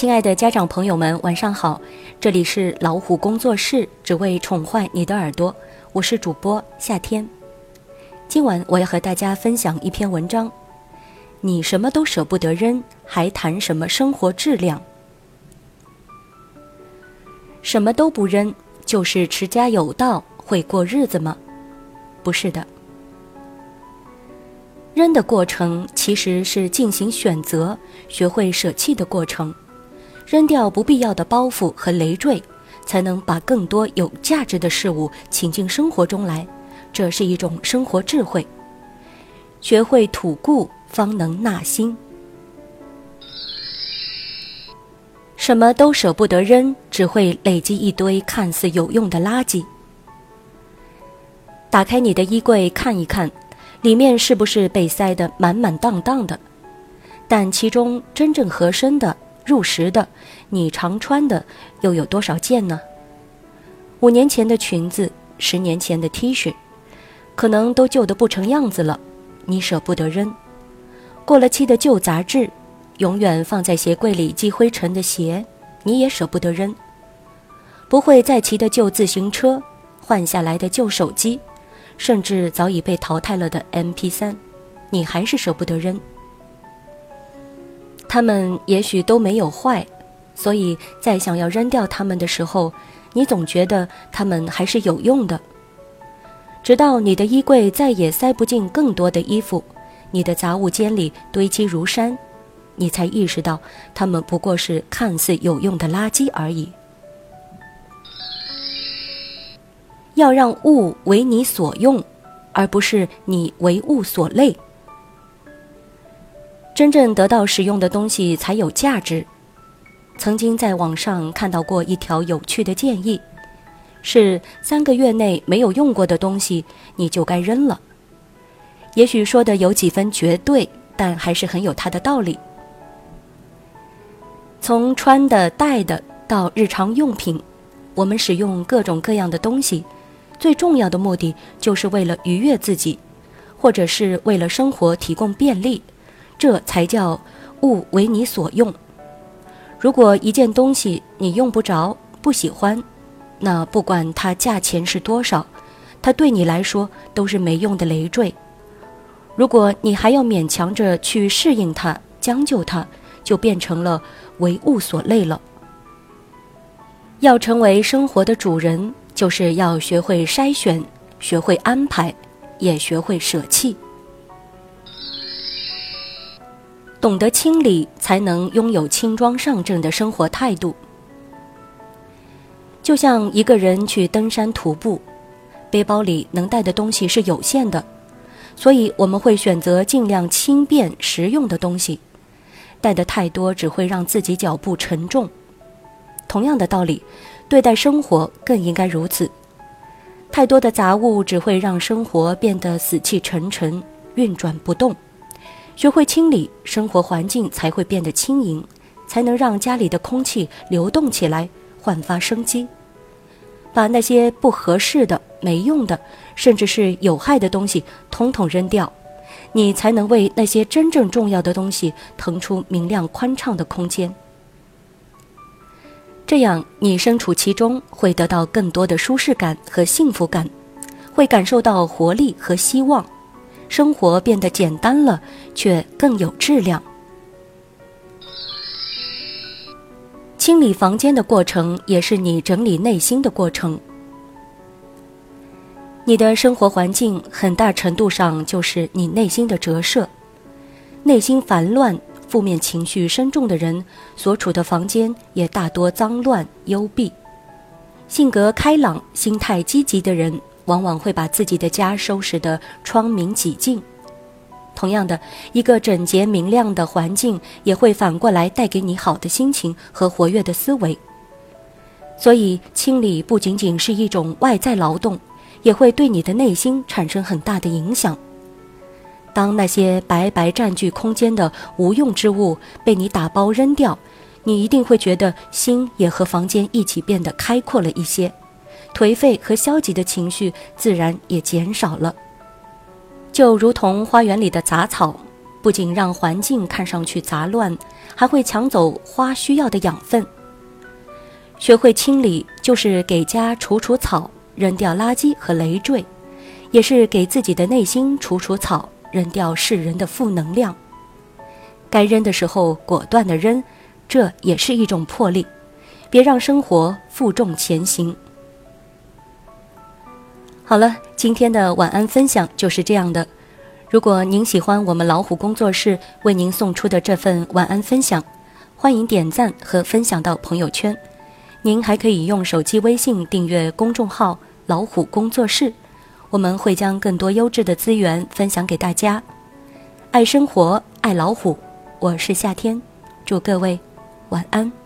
亲爱的家长朋友们，晚上好！这里是老虎工作室，只为宠坏你的耳朵。我是主播夏天。今晚我要和大家分享一篇文章：你什么都舍不得扔，还谈什么生活质量？什么都不扔，就是持家有道，会过日子吗？不是的。扔的过程其实是进行选择、学会舍弃的过程。扔掉不必要的包袱和累赘，才能把更多有价值的事物请进生活中来。这是一种生活智慧。学会吐故，方能纳新。什么都舍不得扔，只会累积一堆看似有用的垃圾。打开你的衣柜看一看，里面是不是被塞得满满当当的？但其中真正合身的。入时的，你常穿的又有多少件呢？五年前的裙子，十年前的 T 恤，可能都旧得不成样子了，你舍不得扔。过了期的旧杂志，永远放在鞋柜里积灰尘的鞋，你也舍不得扔。不会再骑的旧自行车，换下来的旧手机，甚至早已被淘汰了的 MP3，你还是舍不得扔。他们也许都没有坏，所以在想要扔掉它们的时候，你总觉得它们还是有用的。直到你的衣柜再也塞不进更多的衣服，你的杂物间里堆积如山，你才意识到它们不过是看似有用的垃圾而已。要让物为你所用，而不是你为物所累。真正得到使用的东西才有价值。曾经在网上看到过一条有趣的建议，是三个月内没有用过的东西你就该扔了。也许说的有几分绝对，但还是很有它的道理。从穿的、戴的到日常用品，我们使用各种各样的东西，最重要的目的就是为了愉悦自己，或者是为了生活提供便利。这才叫物为你所用。如果一件东西你用不着、不喜欢，那不管它价钱是多少，它对你来说都是没用的累赘。如果你还要勉强着去适应它、将就它，就变成了为物所累了。要成为生活的主人，就是要学会筛选，学会安排，也学会舍弃。懂得清理，才能拥有轻装上阵的生活态度。就像一个人去登山徒步，背包里能带的东西是有限的，所以我们会选择尽量轻便实用的东西。带的太多只会让自己脚步沉重。同样的道理，对待生活更应该如此。太多的杂物只会让生活变得死气沉沉，运转不动。学会清理生活环境，才会变得轻盈，才能让家里的空气流动起来，焕发生机。把那些不合适的、没用的，甚至是有害的东西统统扔掉，你才能为那些真正重要的东西腾出明亮宽敞的空间。这样，你身处其中，会得到更多的舒适感和幸福感，会感受到活力和希望。生活变得简单了，却更有质量。清理房间的过程，也是你整理内心的过程。你的生活环境很大程度上就是你内心的折射。内心烦乱、负面情绪深重的人，所处的房间也大多脏乱幽闭。性格开朗、心态积极的人。往往会把自己的家收拾得窗明几净。同样的，一个整洁明亮的环境也会反过来带给你好的心情和活跃的思维。所以，清理不仅仅是一种外在劳动，也会对你的内心产生很大的影响。当那些白白占据空间的无用之物被你打包扔掉，你一定会觉得心也和房间一起变得开阔了一些。颓废和消极的情绪自然也减少了。就如同花园里的杂草，不仅让环境看上去杂乱，还会抢走花需要的养分。学会清理，就是给家除除草，扔掉垃圾和累赘，也是给自己的内心除除草，扔掉世人的负能量。该扔的时候果断的扔，这也是一种魄力。别让生活负重前行。好了，今天的晚安分享就是这样的。如果您喜欢我们老虎工作室为您送出的这份晚安分享，欢迎点赞和分享到朋友圈。您还可以用手机微信订阅公众号“老虎工作室”，我们会将更多优质的资源分享给大家。爱生活，爱老虎，我是夏天，祝各位晚安。